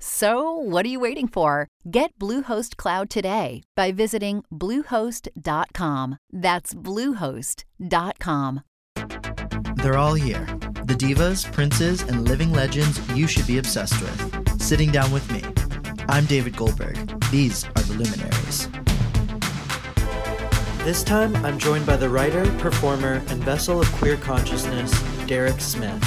So, what are you waiting for? Get Bluehost Cloud today by visiting Bluehost.com. That's Bluehost.com. They're all here. The divas, princes, and living legends you should be obsessed with. Sitting down with me. I'm David Goldberg. These are the luminaries. This time, I'm joined by the writer, performer, and vessel of queer consciousness, Derek Smith.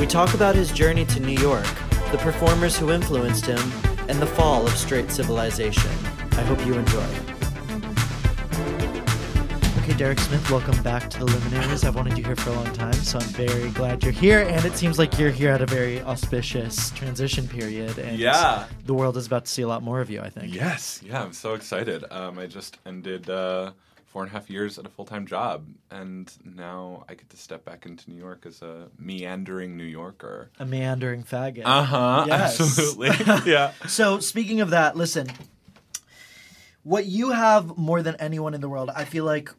We talk about his journey to New York the performers who influenced him, and the fall of straight civilization. I hope you enjoy. Okay, Derek Smith, welcome back to the Luminaries. I've wanted you here for a long time, so I'm very glad you're here. And it seems like you're here at a very auspicious transition period. And yeah. the world is about to see a lot more of you, I think. Yes, yeah, I'm so excited. Um, I just ended uh, four and a half years at a full time job, and now I get to step back into New York as a meandering New Yorker. A meandering faggot. Uh huh. Yes. Absolutely. yeah. So, speaking of that, listen, what you have more than anyone in the world, I feel like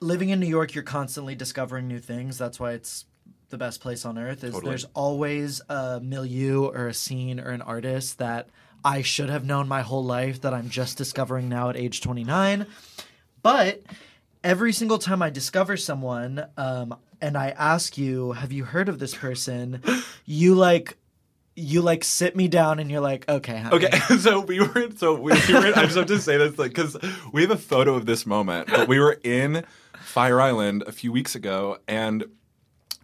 living in New York, you're constantly discovering new things. That's why it's the best place on earth. Is Totally. there's always a milieu or a scene or an artist that I should have known my whole life that I'm just discovering now at age 29. But every single time I discover someone, um, and I ask you, "Have you heard of this person?" you like. You like sit me down and you're like, okay, honey. Okay, so we were in, so we, we were in, I just have to say this like because we have a photo of this moment, but we were in Fire Island a few weeks ago, and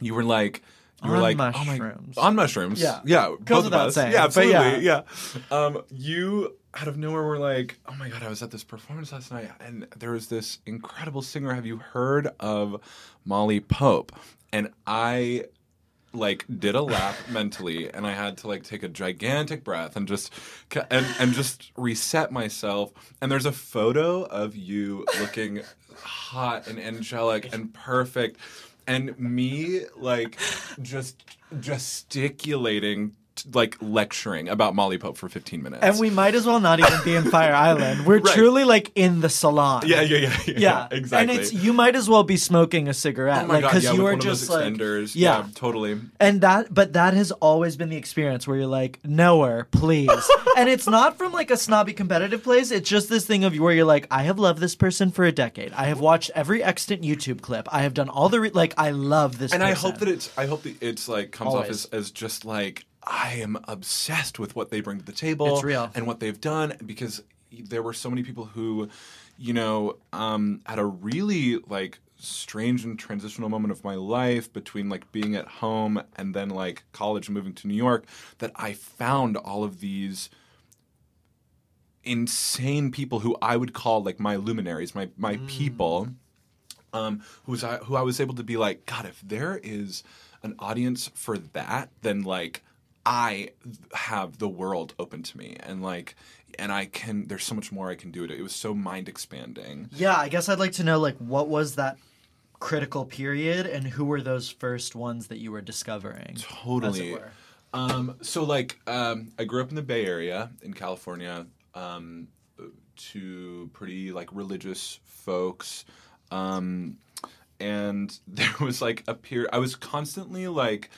you were like. You were On like, mushrooms. Oh my, on mushrooms. Yeah. yeah, both of us. saying, Yeah, but yeah. Yeah. Um, you out of nowhere were like, oh my god, I was at this performance last night, and there was this incredible singer. Have you heard of Molly Pope? And I like did a lap mentally and i had to like take a gigantic breath and just and, and just reset myself and there's a photo of you looking hot and angelic and perfect and me like just gesticulating like lecturing about molly pope for 15 minutes And we might as well not even be in Fire Island. We're Right. truly like in the salon. yeah yeah yeah yeah, Yeah, exactly And it's you might as well be smoking a cigarette, oh like because yeah, you are just like yeah. yeah totally And that, but that has always been the experience where you're like, no her, please. and it's not from like a snobby competitive place. It's just this thing of where you're like, I have loved this person for a decade. I have watched every extant YouTube clip. I have done all the re- like, I love this. and I hope that it's I hope that it's like comes off as, as just like I am obsessed with what they bring to the table It's real. and what they've done because there were so many people who you know um had a really like strange and transitional moment of my life between like being at home and then like college and moving to New York that I found all of these insane people who I would call like my luminaries, my my people um, who was I, who I was able to be like, God, if there is an audience for that, then like I have the world open to me, and like, and I can. There's so much more I can do. It. It was so mind expanding. Yeah, I guess I'd like to know like what was that critical period and who were those first ones that you were discovering? Totally. As it were. Um, so like, um, I grew up in the Bay Area in California, um, to pretty like religious folks, um, and there was like a period. I was constantly like,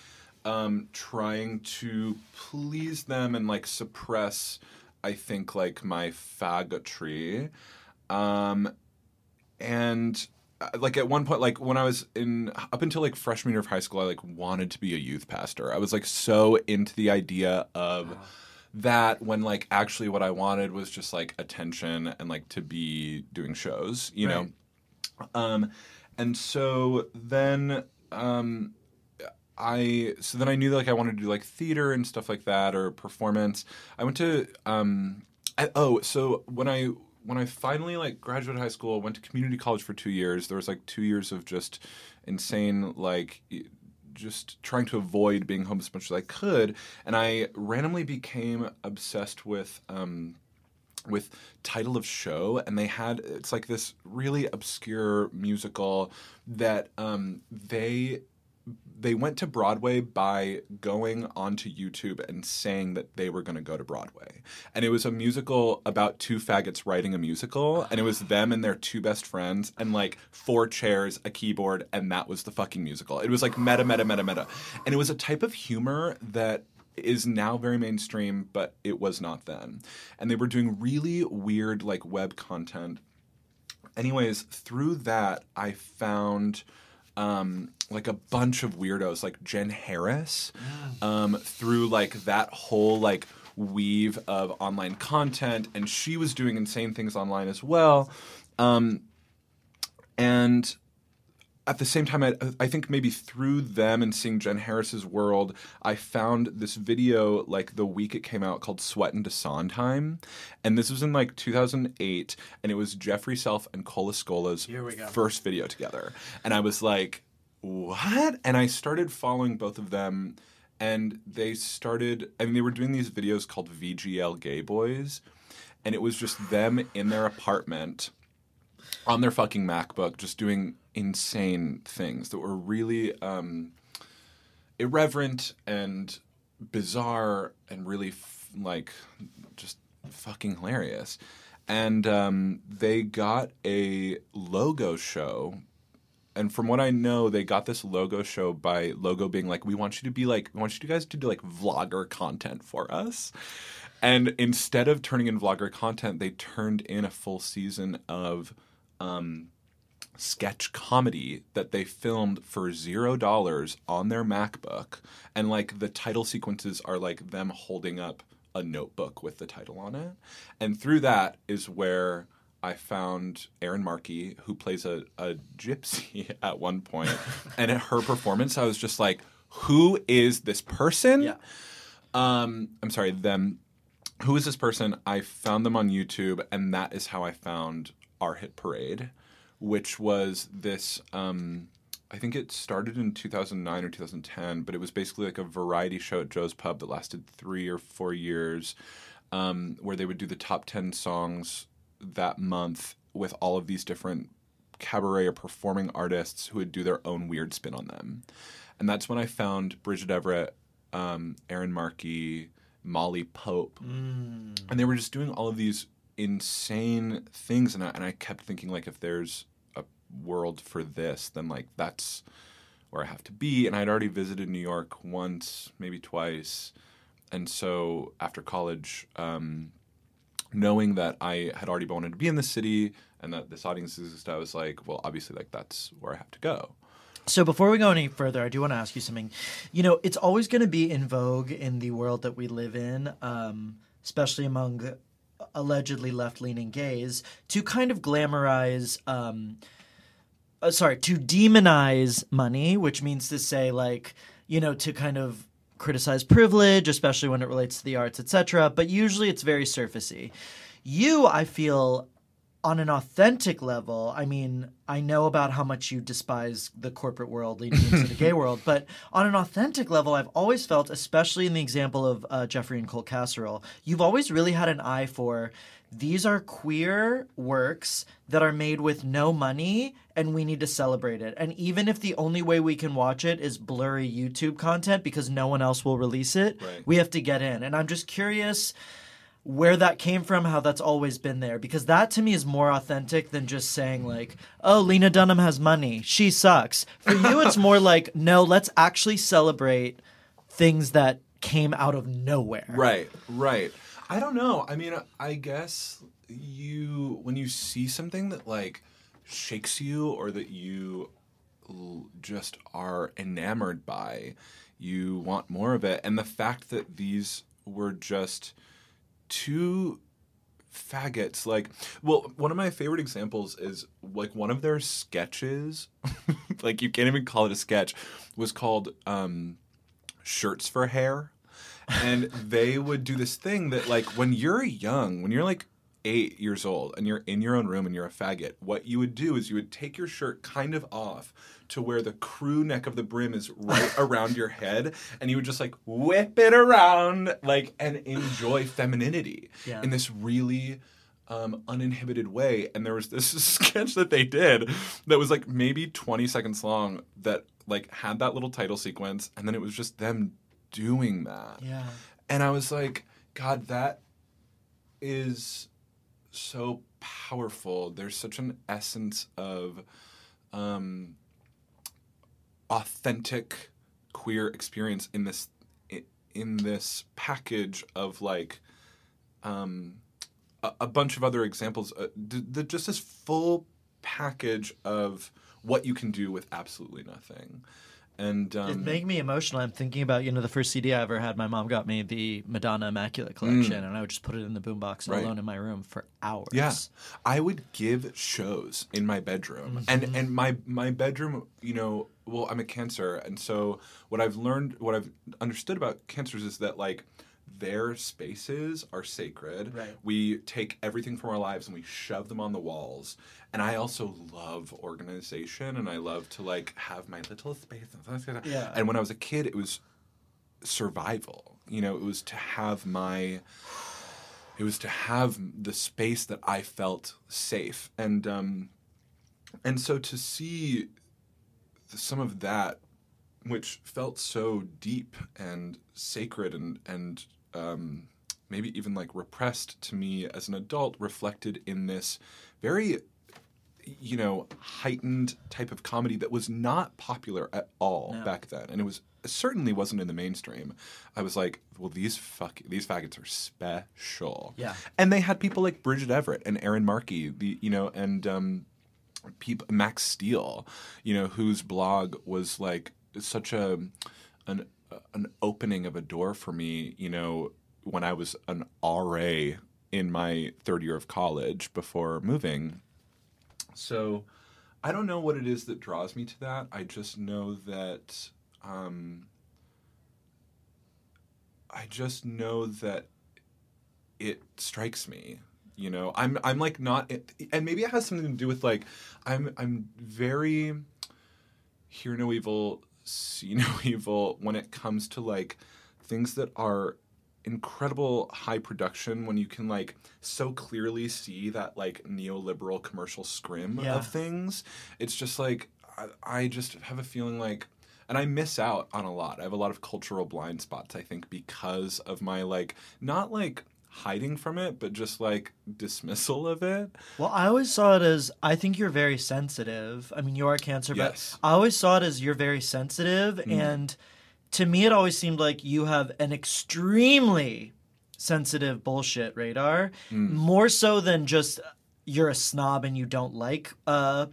um, trying to please them and like suppress. I think like my faggotry, um, and uh, like at one point like when i was in up until like freshman year of high school i like wanted to be a youth pastor. I was like so into the idea of that when like actually what i wanted was just like attention and like to be doing shows you know? Um and so then um I so then I knew like I wanted to do like theater and stuff like that or performance. I went to um I, oh so when I when I finally like graduated high school, went to community college for two years. There was like two years of just insane like just trying to avoid being home as much as I could, and I randomly became obsessed with. Um, with title of show and they had it's like this really obscure musical that um, they they went to Broadway by going onto YouTube and saying that they were going to go to Broadway. And it was a musical about two faggots writing a musical. And it was them and their two best friends and like four chairs, a keyboard, and that was the fucking musical. It was like meta, meta, meta, meta. And it was a type of humor that is now very mainstream, but it was not then. And they were doing really weird like web content. Anyways, through that, I found um, like a bunch of weirdos, like Jen Harris, um, through like that whole like weave of online content, and she was doing insane things online as well. Um, and at the same time, I, I think maybe through them and seeing Jen Harris's world, I found this video like the week it came out called Sweat into Sondheim. And this was in like 2008, and it was Jeffery Self and Cole Escola's Here we go. first video together. And I was like, what? And I started following both of them, and they started, I mean, they were doing these videos called VGL Gay Boys, and it was just them in their apartment on their fucking MacBook, just doing insane things that were really um, irreverent and bizarre and really f- like just fucking hilarious. And um, they got a logo show. And from what I know, they got this logo show by Logo being like, "We want you to be like, we want you guys to do like vlogger content for us." And instead of turning in vlogger content, they turned in a full season of um, sketch comedy that they filmed for zero dollars on their MacBook, and like the title sequences are like them holding up a notebook with the title on it, and through that is where I found Erin Markey, who plays a, a gypsy at one point, and at her performance, I was just like, "Who is this person?" Yeah. Um, I'm sorry, them. Who is this person? I found them on YouTube, and that is how I found Our Hit Parade, which was this. Um, I think it started in 2009 or 2010, but it was basically like a variety show at Joe's Pub that lasted three or four years, um, where they would do the top 10 songs that month with all of these different cabaret or performing artists who would do their own weird spin on them. And that's when I found Bridget Everett, um, Erin Markey, Molly Pope, and they were just doing all of these insane things. And I, and I kept thinking, like, if there's a world for this, then like that's where I have to be. And I'd already visited New York once, maybe twice, and so after college, um, knowing that I had already wanted to be in the city and that this audience existed, I was like, well, obviously, like that's where I have to go. So before we go any further, I do want to ask you something. You know, it's always going to be in vogue in the world that we live in, um, especially among allegedly left-leaning gays, to kind of glamorize. Um, uh, sorry, to demonize money, which means to say, like, you know, to kind of criticize privilege, especially when it relates to the arts, etc. But usually it's very surfacey. You, I feel, on an authentic level, I mean, I know about how much you despise the corporate world leading into the gay world, but on an authentic level, I've always felt, especially in the example of uh, Jeffery and Cole Casserole, you've always really had an eye for these are queer works that are made with no money and we need to celebrate it. And even if the only way we can watch it is blurry YouTube content because no one else will release it, Right. we have to get in. And I'm just curious where that came from, how that's always been there, because that to me is more authentic than just saying like, "Oh, Lena Dunham has money, she sucks." For you, it's more like, "No, let's actually celebrate things that came out of nowhere." Right, right. I don't know. I mean, I guess you when you see something that like shakes you or that you l- just are enamored by, you want more of it. And the fact that these were just two faggots like well one of my favorite examples is like one of their sketches like you can't even call it a sketch, was called um, Shirts for Hair. And they would do this thing that, like, when you're young, when you're like eight years old and you're in your own room and you're a faggot, what you would do is you would take your shirt kind of off to where the crew neck of the brim is right around your head and you would just like whip it around like and enjoy femininity Yeah. in this really um, uninhibited way. And there was this sketch that they did that was like maybe 20 seconds long that like had that little title sequence and then it was just them doing that. Yeah. And I was like, God, that is so powerful. There's such an essence of um, authentic queer experience in this in this package of like um, a, a bunch of other examples. Uh, just this full package of what you can do with absolutely nothing. And um, It made me emotional. I'm thinking about you know the first CD I ever had. My mom got me the Madonna Immaculate Collection, and I would just put it in the boombox Mm. Right. alone in my room for hours. Yeah, I would give shows in my bedroom, and and my my bedroom, you know, well, I'm a Cancer, and so what I've learned, what I've understood about cancers is that like their spaces are sacred. Right. We take everything from our lives and we shove them on the walls. And I also love organization, and I love to like have my little space. Yeah. And when I was a kid, it was survival. You know, it was to have my it was to have the space that I felt safe, and um, and so to see some of that, which felt so deep and sacred, and and um, maybe even like repressed to me as an adult, reflected in this very you know heightened type of comedy that was not popular at all No. back then and it was it certainly wasn't in the mainstream i was like well these fuck these faggots are special Yeah. and they had people like bridget everett and erin markey the you know and um people max steele you know whose blog was like such a an an opening of a door for me you know when i was an ra in my third year of college before moving so I don't know what it is that draws me to that. I just know that um, I just know that it strikes me. You know, I'm I'm like not, and maybe it has something to do with like I'm I'm very hear no evil, see no evil when it comes to like things that are incredible high production when you can like so clearly see that like neoliberal commercial scrim Yeah. of things it's just like I, I just have a feeling like and i miss out on a lot i have a lot of cultural blind spots i think because of my like not like hiding from it but just like dismissal of it Well, I always saw it as I think you're very sensitive. I mean, you are cancer, Yes. but I always saw it as you're very sensitive, and to me, it always seemed like you have an extremely sensitive bullshit radar, more so than just you're a snob and you don't like uh,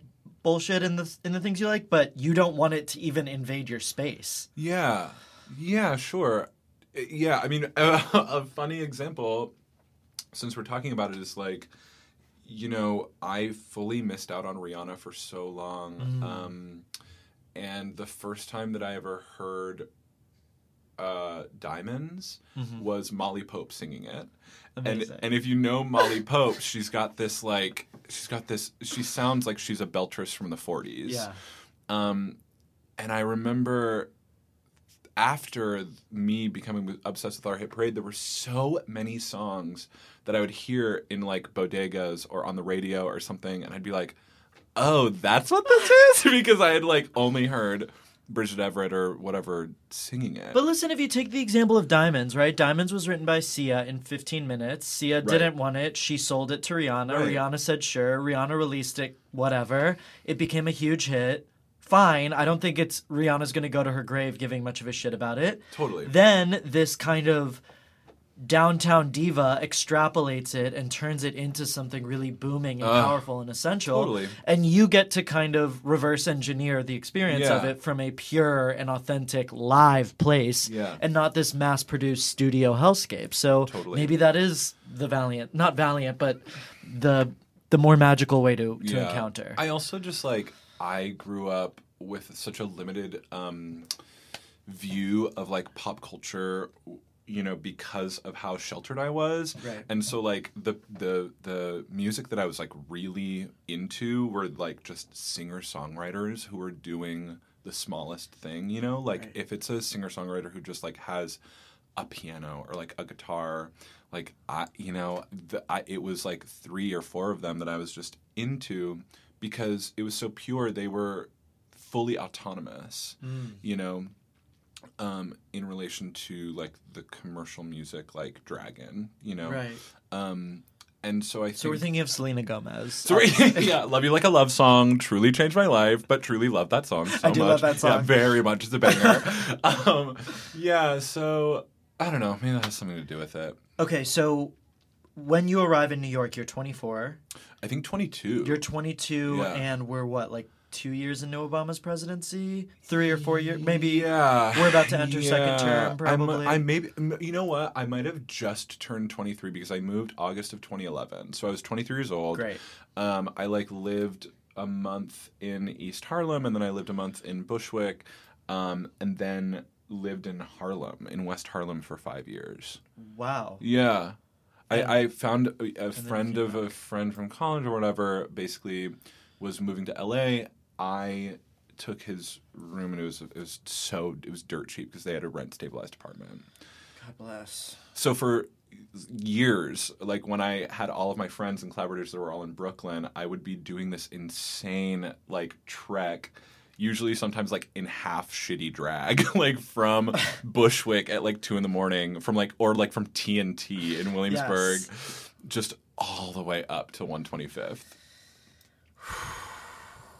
bullshit in the in the things you like, but you don't want it to even invade your space. Yeah, yeah, sure. Yeah, I mean, a funny example, since we're talking about it, is like, you know, I fully missed out on Rihanna for so long. Mm. Um, and the first time that I ever heard uh, Diamonds was Molly Pope singing it. And, and if you know Molly Pope, she's got this like she's got this she sounds like she's a beltress from the 40s. Yeah. Um, and I remember after me becoming obsessed with our hit parade, there were so many songs that I would hear in like bodegas or on the radio or something, and I'd be like, "Oh, that's what this is," because I had like only heard Bridget Everett or whatever singing it. But listen, if you take the example of Diamonds, right? Diamonds was written by Sia in 15 minutes. Sia didn't want it. She sold it to Rihanna. Right. Rihanna said sure. Rihanna released it, whatever. It became a huge hit. Fine. I don't think it's Rihanna's going to go to her grave giving much of a shit about it. Totally. Then this kind of downtown diva extrapolates it and turns it into something really booming and Ugh. powerful and essential. Totally. And you get to kind of reverse engineer the experience of it from a pure and authentic live place Yeah. and not this mass produced studio hellscape. So Totally. maybe that is the valiant not valiant, but the the more magical way to, to Yeah. encounter. I also just like I grew up with such a limited um, view of like pop culture you know because of how sheltered I was Right. and so like the the the music that I was like really into were like just singer songwriters who were doing the smallest thing you know like Right. if it's a singer songwriter who just like has a piano or like a guitar like I you know the, I, it was like three or four of them that I was just into because it was so pure they were fully autonomous Mm. you know um, in relation to like the commercial music like Dragon you know Right. um, and so I think So we're thinking of Selena Gomez. so yeah, love you like a love song. Truly changed my life, but truly love that song. So I do much. love that song. Yeah, very much. It's a banger. um, yeah, so I don't know. Maybe that has something to do with it. Okay, so when you arrive in New York, you're 24. I think 22. You're 22, Yeah. and we're what, like two years into Obama's presidency? Three or four years? Maybe. yeah, we're about to enter second term, I'm- probably. I maybe you know what? I might have just turned 23 because I moved August of 2011. So I was 23 years old. Great. Um, I like lived a month in East Harlem, and then I lived a month in Bushwick, um, and then lived in Harlem, in West Harlem, for five years. Wow. Yeah. I, I found a, a friend of a friend from college or whatever basically was moving to LA. I took his room and it was it was so it was dirt cheap because they had a rent stabilized apartment. God bless. So for years, like when I had all of my friends and collaborators that were all in Brooklyn, I would be doing this insane like trek. Usually, sometimes like in half shitty drag, like from Bushwick at like two in the morning, from like or like from TNT in Williamsburg, just all the way up to 125th.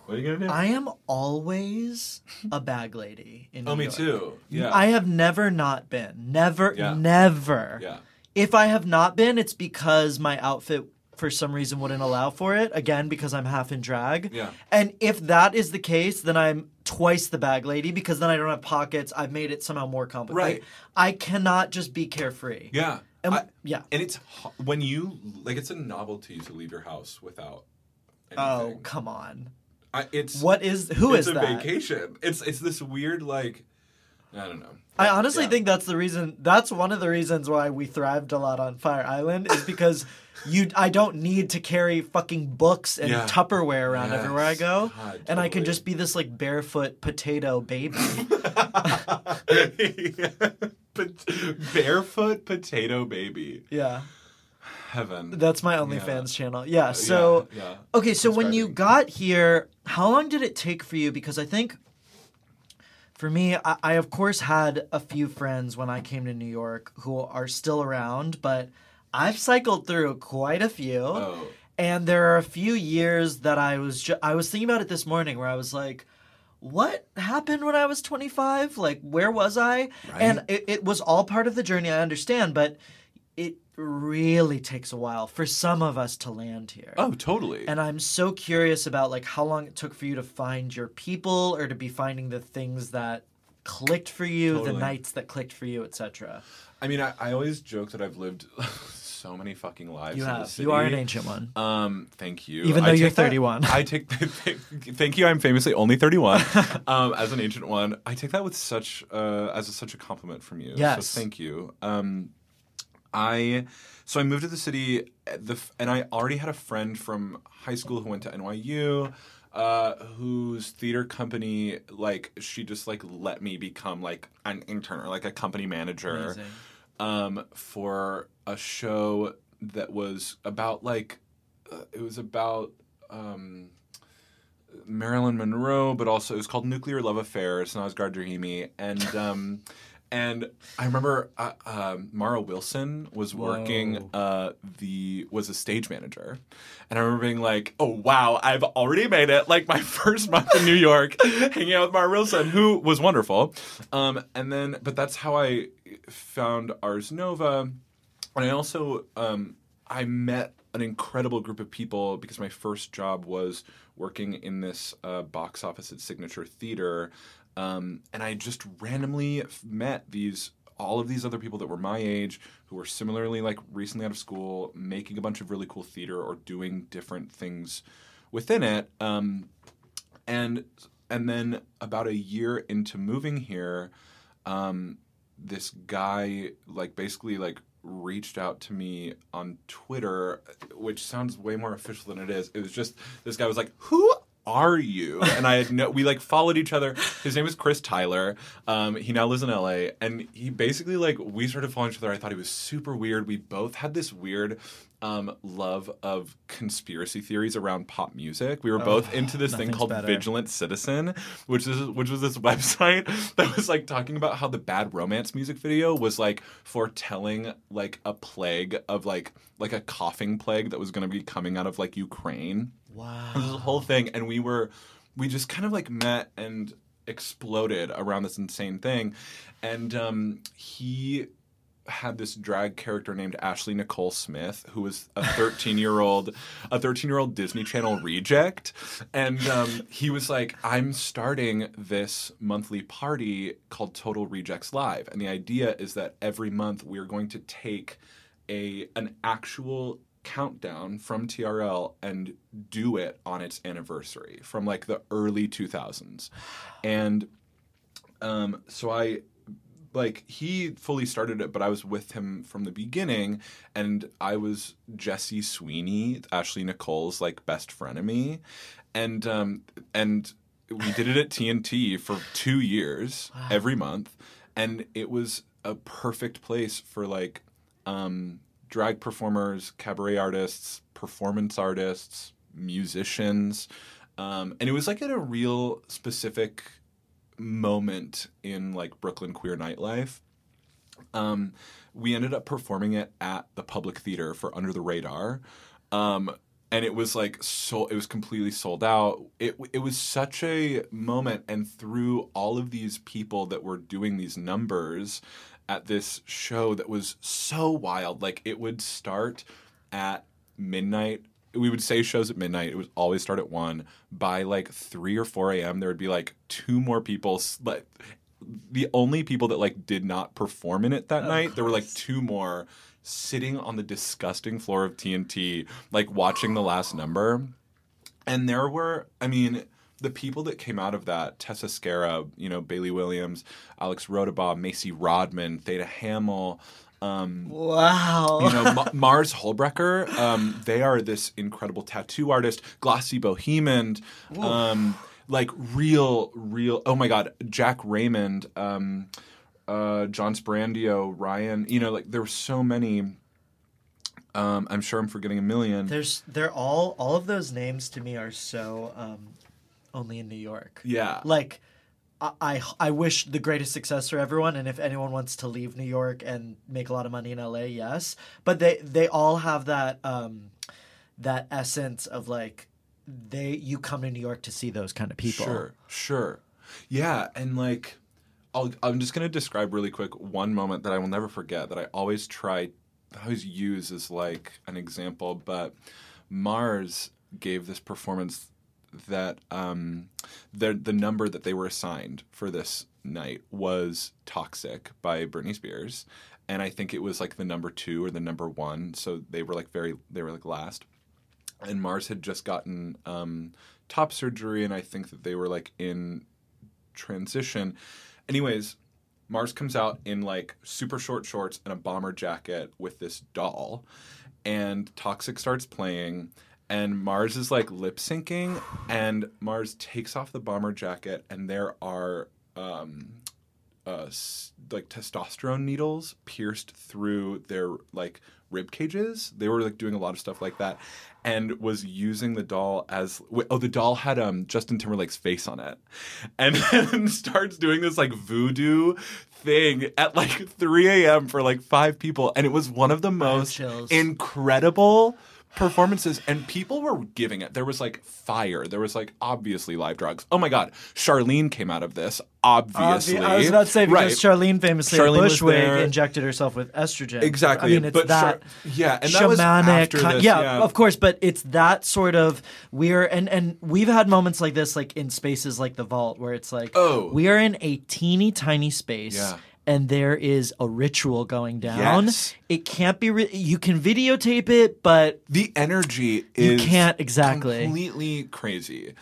What are you gonna do? I am always a bag lady in oh, New oh, me York. too. Yeah. I have never not been. Never, Yeah. never. yeah. If I have not been, it's because my outfit for some reason wouldn't allow for it. Again, because I'm half in drag. Yeah. And if that is the case, then I'm twice the bag lady because then I don't have pockets. I've made it somehow more complicated. Right. I cannot just be carefree. Yeah. And, I- yeah. And it's when you like it's a novelty to leave your house without. Oh, come on. I, it's What is who it's is a that? vacation. It's it's this weird like I don't know. I honestly Yeah. think that's the reason. That's one of the reasons why we thrived a lot on Fire Island is because you. I don't need to carry fucking books and Yeah. Tupperware around Yes. everywhere I go, God, and I can just be this like barefoot potato baby. Pot- barefoot potato baby. yeah, Heaven. that's my OnlyFans channel. Yeah. Uh, so yeah, yeah. okay, so when you got here, how long did it take for you? Because I think. For me, I, I of course had a few friends when I came to New York who are still around, but I've cycled through quite a few. Oh. And there are a few years that I was ju- I was thinking about it this morning where I was like, what happened when I was 25? Like, where was I? And it, it was all part of the journey, I understand, but it really takes a while for some of us to land here. Oh, totally. And I'm so curious about like how long it took for you to find your people or to be finding the things that clicked for you, the Totally. nights that clicked for you, etc. I mean, I, I always joke that I've lived so many fucking lives. You the have. You are an ancient one. Um, thank you. Even though I you're take that- 31. I take. thank you. I'm famously only 31. um, as an ancient one, I take that with such uh, as a, such a compliment from you. Yes. So thank you. Um, I so I moved to the city, at the and I already had a friend from high school who went to NYU. Uh, whose theater company like she just like let me become like an intern or like a company manager um, for a show that was about like uh, it was about um, Marilyn Monroe, but also it was called Nuclear Love Affairs, and I was Gardner Rahimi, and um, and I remember uh, um, Mara Wilson was working uh, the was a stage manager, and I remember being like, oh wow, I've already made it! Like my first month in New York, hanging out with Mara Wilson, who was wonderful, um, and then but that's how I found Ars Nova, and I also um, I met an incredible group of people because my first job was working in this uh, box office at Signature Theater, um, and I just randomly met these all of these other people that were my age who were similarly like recently out of school, making a bunch of really cool theater or doing different things within it. Um, and and then about a year into moving here, um, this guy like basically like reached out to me on Twitter, which sounds way more official than it is. It was just this guy was like, "Who are you?" And I had no. We like followed each other. His name is Chris Tyler. Um, he now lives in LA, and he basically like we started following each other. I thought he was super weird. We both had this weird. Um, love of conspiracy theories around pop music. We were both into this thing called better. Vigilant Citizen, which is which was this website that was like talking about how the Bad Romance music video was like foretelling like a plague of like like a coughing plague that was going to be coming out of like Ukraine. Wow. this whole thing, and we were we just kind of like met and exploded around this insane thing, and um, he had this drag character named Ashley Nicole Smith, who was a 13 year old, a 13 year old Disney Channel reject, and um, he was like, "I'm starting this monthly party called Total Rejects Live, and the idea is that every month we're going to take a an actual countdown from TRL and do it on its anniversary from like the early 2000s, and um, so I like he fully started it, but I was with him from the beginning, and I was Jesse Sweeney, Ashley Nicole's like best frenemy, and um, and we did it at TNT for two years every month, and it was a perfect place for like um, drag performers, cabaret artists, performance artists, musicians, um, and it was like at a real specific moment in like Brooklyn queer nightlife. Um, we ended up performing it at the Public Theater for Under the Radar. Um, and it was like so it was completely sold out. It it was such a moment and through all of these people that were doing these numbers at this show that was so wild. Like it would start at midnight. We would say shows at midnight. It would always start at one. By like three or four a.m., there would be like two more people. Like the only people that like did not perform in it that night, there were like two more sitting on the disgusting floor of TNT, like watching the last number. And there were, I mean, the people that came out of that, Tessa Scara, you know, Bailey Williams, Alex Rodabaugh, Macy Rodman, Theda Hammel, um, Wow. you know, Ma- Mars Hobrecker. Um, they are this incredible tattoo artist. Glossy Bohemond. Um, like real, real. Oh my God, Jack Raymond, um, uh, John Sprandio, Ryan. You know, like there were so many. Um, I'm sure I'm forgetting a million. There's they're all all of those names to me are so um, only in New York. yeah, Like I, I I wish the greatest success for everyone, and if anyone wants to leave New York and make a lot of money in LA, yes. But they they all have that um, that essence of like they you come to New York to see those kind of people. Sure, sure. Yeah, and like I'll, I'm just going to describe really quick one moment that I will never forget that I always try I always use as like an example, but Mars gave this performance that um the the number that they were assigned for this night was Toxic by Britney Spears. And I think it was like the number two or the number one. So they were like very they were like last and Mars had just gotten um, top surgery, and I think that they were like in transition. Anyways, Mars comes out in like super short shorts and a bomber jacket with this doll, and Toxic starts playing. And Mars is like lip syncing, and Mars takes off the bomber jacket, and there are um, uh, like testosterone needles pierced through their like rib cages. They were like doing a lot of stuff like that, and was using the doll as oh the doll had um Justin Timberlake's face on it, and then starts doing this like voodoo thing at like 3 a.m. for like five people, and it was one of the most incredible performances and people were giving it there was like fire there was like obviously live drugs oh my god charlene came out of this obviously Obvi- I was about to say because Right. Charlene famously Charlene at was Bushwick there. injected herself with estrogen. Exactly, I mean, it's but that Char- yeah, and that was shamanic. after kind- this, yeah, yeah. of course, but it's that sort of we're and and we've had moments like this, like in spaces like the vault, where it's like, Oh. we are in a teeny tiny space. Yeah. And there is a ritual going down. Yes. It can't be. Re- you can videotape it, but the energy You can't exactly. completely crazy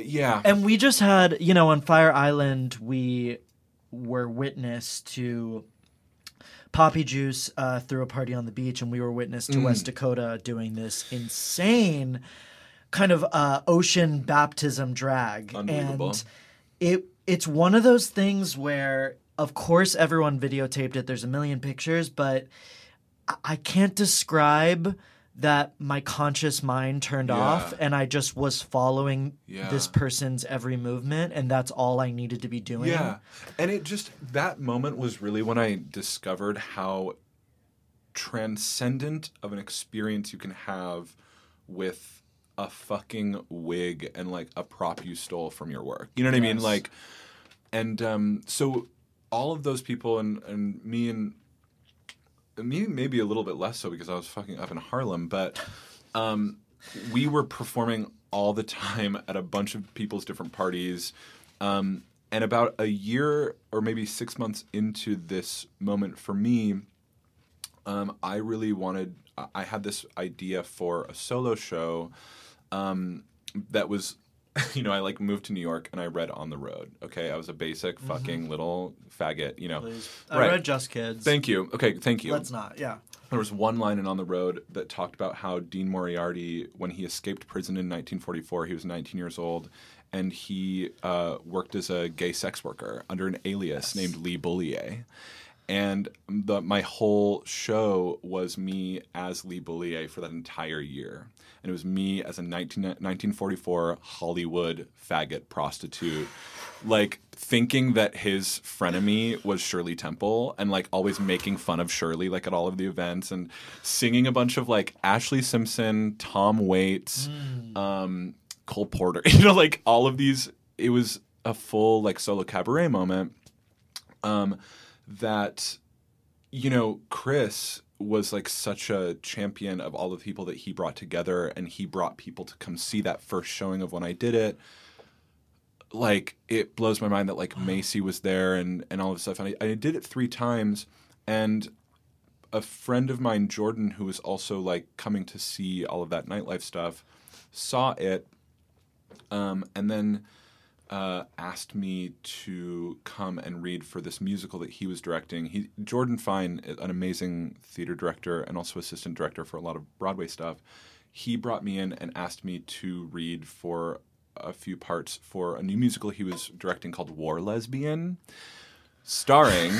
yeah. And we just had, you know, on Fire Island, we were witness to Poppy Juice uh, threw a party on the beach, and we were witness to Mm. West Dakota doing this insane kind of uh, ocean baptism drag. Unbelievable. And it it's one of those things where, of course, everyone videotaped it. There's a million pictures, but I- can't describe that my conscious mind turned Yeah. off and I just was following Yeah. this person's every movement and that's all I needed to be doing. Yeah. And it just, that moment was really when I discovered how transcendent of an experience you can have with a fucking wig and like a prop you stole from your work. You know what I mean? Like, and um, so all of those people and, and me and me maybe a little bit less so because I was fucking up in Harlem, but um, we were performing all the time at a bunch of people's different parties. Um, and about a year or maybe six months into this moment for me, um, I really wanted, I- had this idea for a solo show um, that was, you know, I like moved to New York and I read On the Road. Okay. I was a basic fucking little faggot, you know. Please. I Right. read Just Kids. Thank you. Okay. Thank you. Let's not. Yeah. There was one line in On the Road that talked about how Dean Moriarty, when he escaped prison in 1944, he was 19 years old, and he uh, worked as a gay sex worker under an alias named Lee Bullier. And the, my whole show was me as Lee Bullier for that entire year. And it was me as a 19, 1944 Hollywood faggot prostitute like thinking that his frenemy was Shirley Temple and like always making fun of Shirley like at all of the events and singing a bunch of like Ashlee Simpson, Tom Waits, um, Cole Porter, you know, like all of these. It was a full like solo cabaret moment. Um, that you know, Chris was like such a champion of all the people that he brought together, and he brought people to come see that first showing of when I did it. Like it blows my mind that like Macy was there and and all of this stuff, and I, I did it three times, and a friend of mine, Jordan, who was also like coming to see all of that nightlife stuff, saw it, um, and then uh, asked me to come and read for this musical that he was directing. He Jordan Fein, an amazing theater director and also assistant director for a lot of Broadway stuff. He brought me in and asked me to read for a few parts for a new musical he was directing called War Lesbian, starring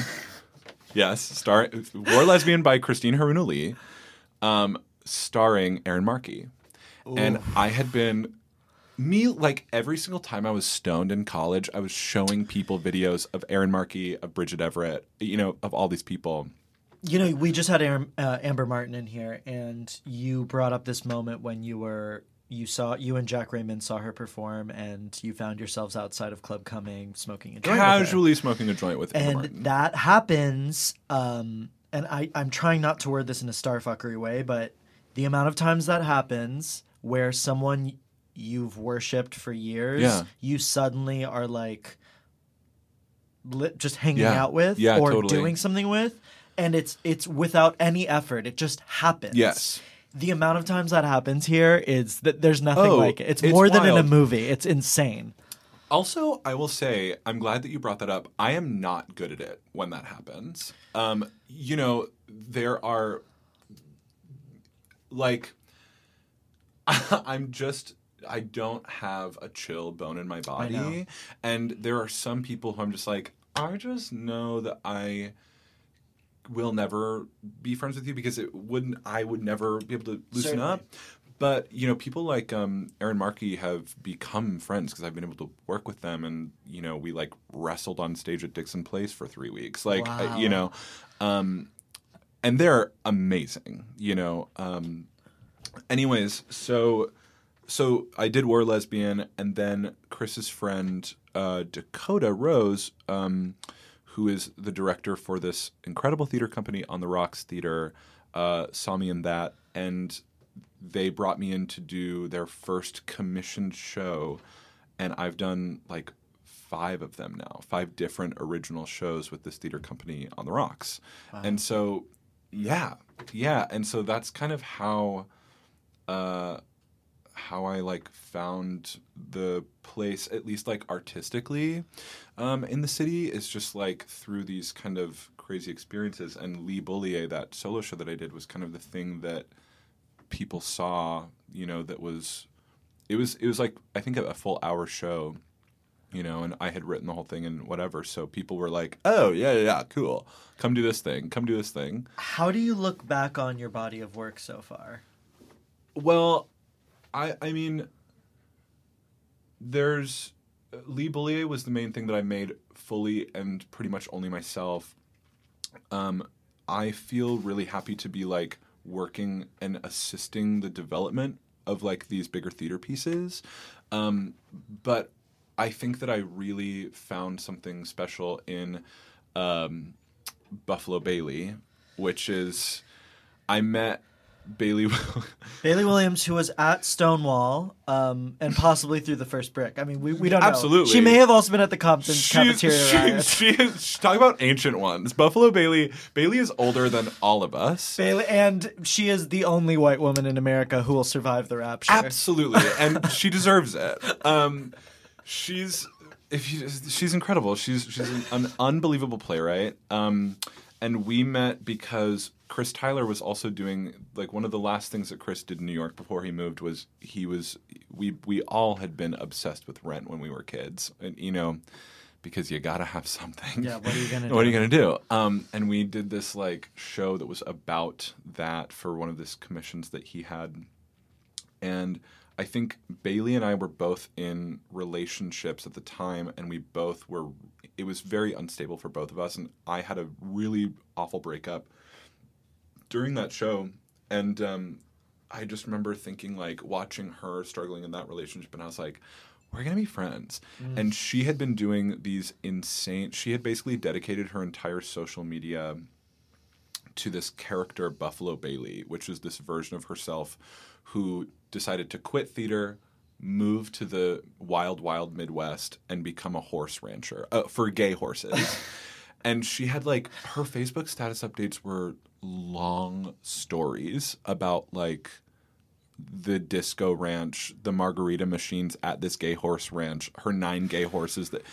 yes, star War Lesbian by Christine Haruna Lee, um, starring Erin Markey. And I had been me like every single time I was stoned in college, I was showing people videos of Erin Markey, of Bridget Everett, you know, of all these people. You know, we just had Aaron, uh, Amber Martin in here, and you brought up this moment when you were you saw you and Jack Raymond saw her perform, and you found yourselves outside of Club Cumming smoking a joint. Casually smoking a joint with Amber and Martin. that happens. Um, and I I'm trying not to word this in a starfuckery way, but the amount of times that happens where someone you've worshipped for years, Yeah. you suddenly are like li- just hanging Yeah. out with Yeah, or totally. doing something with, and it's it's without any effort. It just happens. Yes. The amount of times that happens here is that there's nothing Oh, like it. It's, it's more than in a movie. It's insane. Also, I will say, I'm glad that you brought that up. I am not good at it when that happens. Um, you know, there are like I'm just I don't have a chill bone in my body. And there are some people who I'm just like, I just know that I will never be friends with you because it wouldn't I would never be able to loosen Certainly. up. But you know, people like um, Erin Markey have become friends because I've been able to work with them, and you know, we like wrestled on stage at Dixon Place for three weeks. Like, uh, you know, um, and they're amazing. You know. Um, anyways, so so I did War Lesbian, and then Chris's friend uh, Dakota Rose, um, who is the director for this incredible theater company on the Rocks Theater, uh, saw me in that, and they brought me in to do their first commissioned show, and I've done like five of them now, five different original shows with this theater company on the Rocks, and so yeah, yeah, and so that's kind of how uh, how I like found the place, at least like artistically, um, in the city, is just like through these kind of crazy experiences. And Lee Bullier, that solo show that I did, was kind of the thing that people saw. You know, that was it was it was like I think a, a full hour show. You know, and I had written the whole thing and whatever, so people were like, "Oh yeah, yeah, cool. Come do this thing. Come do this thing." How do you look back on your body of work so far? Well, I I mean, there's Lee Bullier was the main thing that I made fully and pretty much only myself. Um, I feel really happy to be like working and assisting the development of like these bigger theater pieces. Um, but I think that I really found something special in um, Buffalo Bailey, which is I met Bailey. Bailey Williams, who was at Stonewall, um, and possibly through the first brick. I mean, we, we don't know. Absolutely. She may have also been at the Compton She's, cafeteria she, riot. she is she- talk about ancient ones. Buffalo Bailey. Bailey is older than all of us. Bailey, and she is the only white woman in America who will survive the rapture. Absolutely, and she deserves it. Um, she's if you, she's incredible. She's she's an, an unbelievable playwright. Um, and we met because Chris Tyler was also doing like one of the last things that Chris did in New York before he moved was he was we we all had been obsessed with Rent when we were kids, and you know. Because you gotta have something. Yeah, what are you gonna What are do? you gonna do? Um, and we did this like show that was about that for one of these commissions that he had and I think Bailey and I were both in relationships at the time, and we both were. It was very unstable for both of us, and I had a really awful breakup during that show, and um, I just remember thinking like watching her struggling in that relationship, and I was like. We're gonna be friends, and she had been doing these insane. She had basically dedicated her entire social media to this character Buffalo Bailey, which is this version of herself who decided to quit theater, move to the wild, wild Midwest, and become a horse rancher uh, for gay horses. and she had like her Facebook status updates were long stories about like the disco ranch, the margarita machines at this gay horse ranch, her nine gay horses that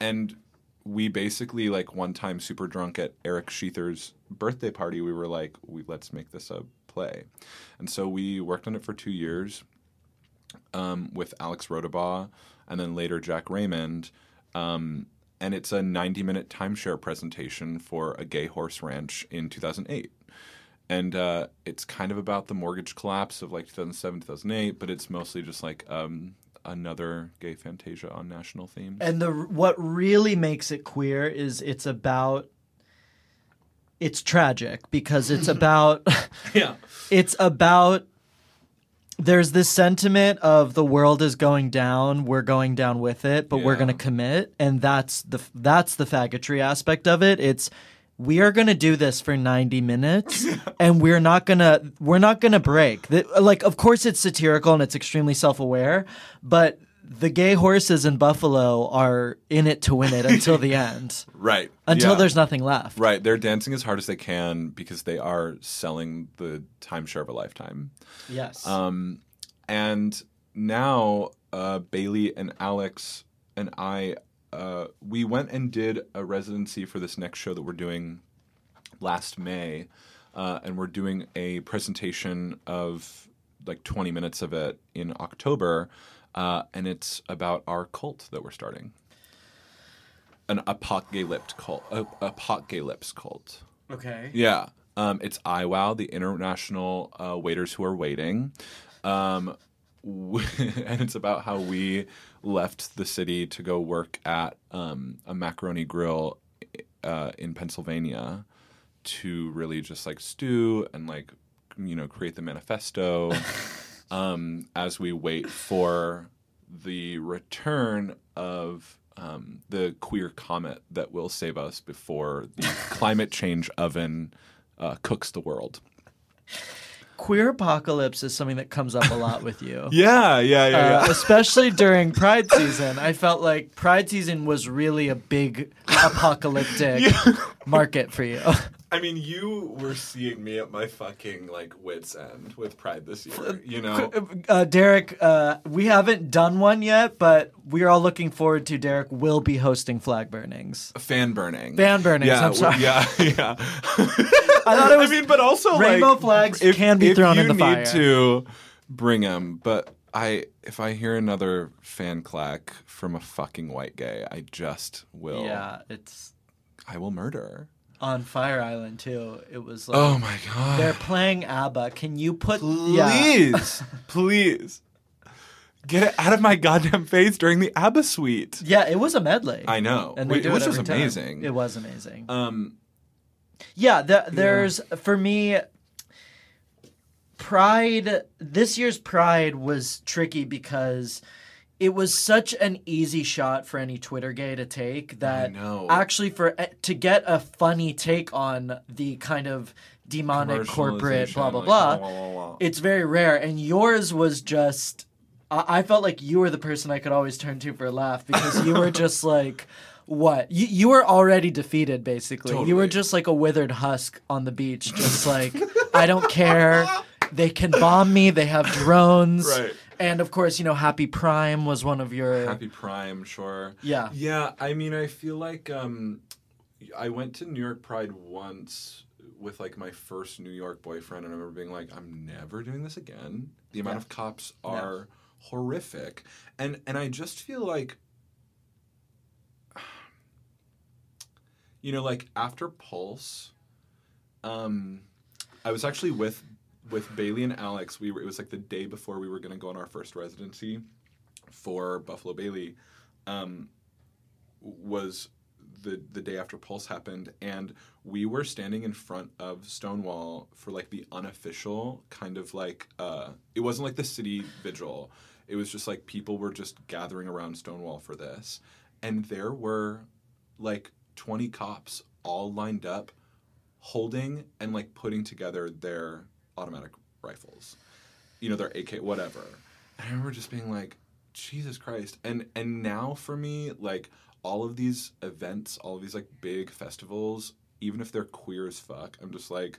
and we basically like one time super drunk at Eric Sheether's birthday party, we were like, we let's make this a play. And so we worked on it for two years um, with Alex Rodabaugh and then later Jack Raymond. Um, and it's a 90 minute timeshare presentation for a gay horse ranch in 2008 and uh, it's kind of about the mortgage collapse of like 2007 2008 but it's mostly just like um, another gay fantasia on national themes And the what really makes it queer is it's about it's tragic because it's about yeah it's about there's this sentiment of the world is going down, we're going down with it, but we're going to commit, and that's the that's the faggotry aspect of it. It's we are going to do this for 90 minutes and we're not going to we're not going to break. The, like of course it's satirical and it's extremely self-aware, but the gay horses in Buffalo are in it to win it until the end. right Until Yeah. there's nothing left. right they're dancing as hard as they can because they are selling the timeshare of a lifetime Yes. Um, and now uh, Bailey and Alex and I, uh, we went and did a residency for this next show that we're doing last May, uh, and we're doing a presentation of like 20 minutes of it in October, uh, and it's about our cult that we're starting. An apocalypse cult, apocalypse cult. okay. Yeah. Um, it's IWOW, the International uh, Waiters Who Are Waiting. Um, and it's about how we left the city to go work at um, a macaroni grill uh, in Pennsylvania to really just like stew and like, you know, create the manifesto um, as we wait for the return of um, the queer comet that will save us before the climate change oven uh, cooks the world. Queer apocalypse is something that comes up a lot with you. Yeah, yeah, yeah, Uh, especially during Pride season. I felt like Pride season was really a big apocalyptic market for you. I mean, you were seeing me at my fucking like wits end with Pride this year. You know, Uh, Derek, uh, we haven't done one yet, but we are all looking forward to. Derek will be hosting flag burnings. fan burning. Fan burnings, Yeah, I'm sorry. Yeah, yeah. I thought it was I mean, but also rainbow like, flags if, can be thrown in the fire. You need to bring them, but I if I hear another fan clack from a fucking white gay, I just will. yeah, it's I will murder. On Fire Island too. It was like Oh my god. they're playing ABBA. Can you put yeah. Please, please. Get it out of my goddamn face during the ABBA suite. Yeah, it was a medley. I know. and Wait, which it was every time. amazing. It was amazing. Um, Yeah, the, there's for me Pride this year's Pride was tricky because it was such an easy shot for any Twitter gay to take that actually for eh, to get a funny take on the kind of demonic corporate blah blah Commercialization, blah, like, blah, blah, blah. it's very rare. And yours was just I, I felt like you were the person I could always turn to for a laugh because you were just like what? You, you were already defeated basically. You were just like a withered husk on the beach just like i don't care. They can bomb me. They have drones. Right. And of course you know happy prime was one of your Happy Prime, sure. Yeah. Yeah, I mean, I feel like um, I went to New York Pride once with like my first New York boyfriend, and I remember being like, I'm never doing this again. The amount Yeah. of cops are horrific, and and I just feel like. You know, like after Pulse, um, I was actually with with Bailey and Alex. We were. It was like the day before we were going to go on our first residency for Buffalo Bailey um, was the the day after Pulse happened, and we were standing in front of Stonewall for like the unofficial kind of like uh, it wasn't like the city vigil. It was just like people were just gathering around Stonewall for this, and there were like twenty cops all lined up, holding and like putting together their automatic rifles you know, their AK, whatever. And I remember just being like, Jesus Christ. And and now for me, like all of these events, all of these like big festivals, even if they're queer as fuck, I'm just like,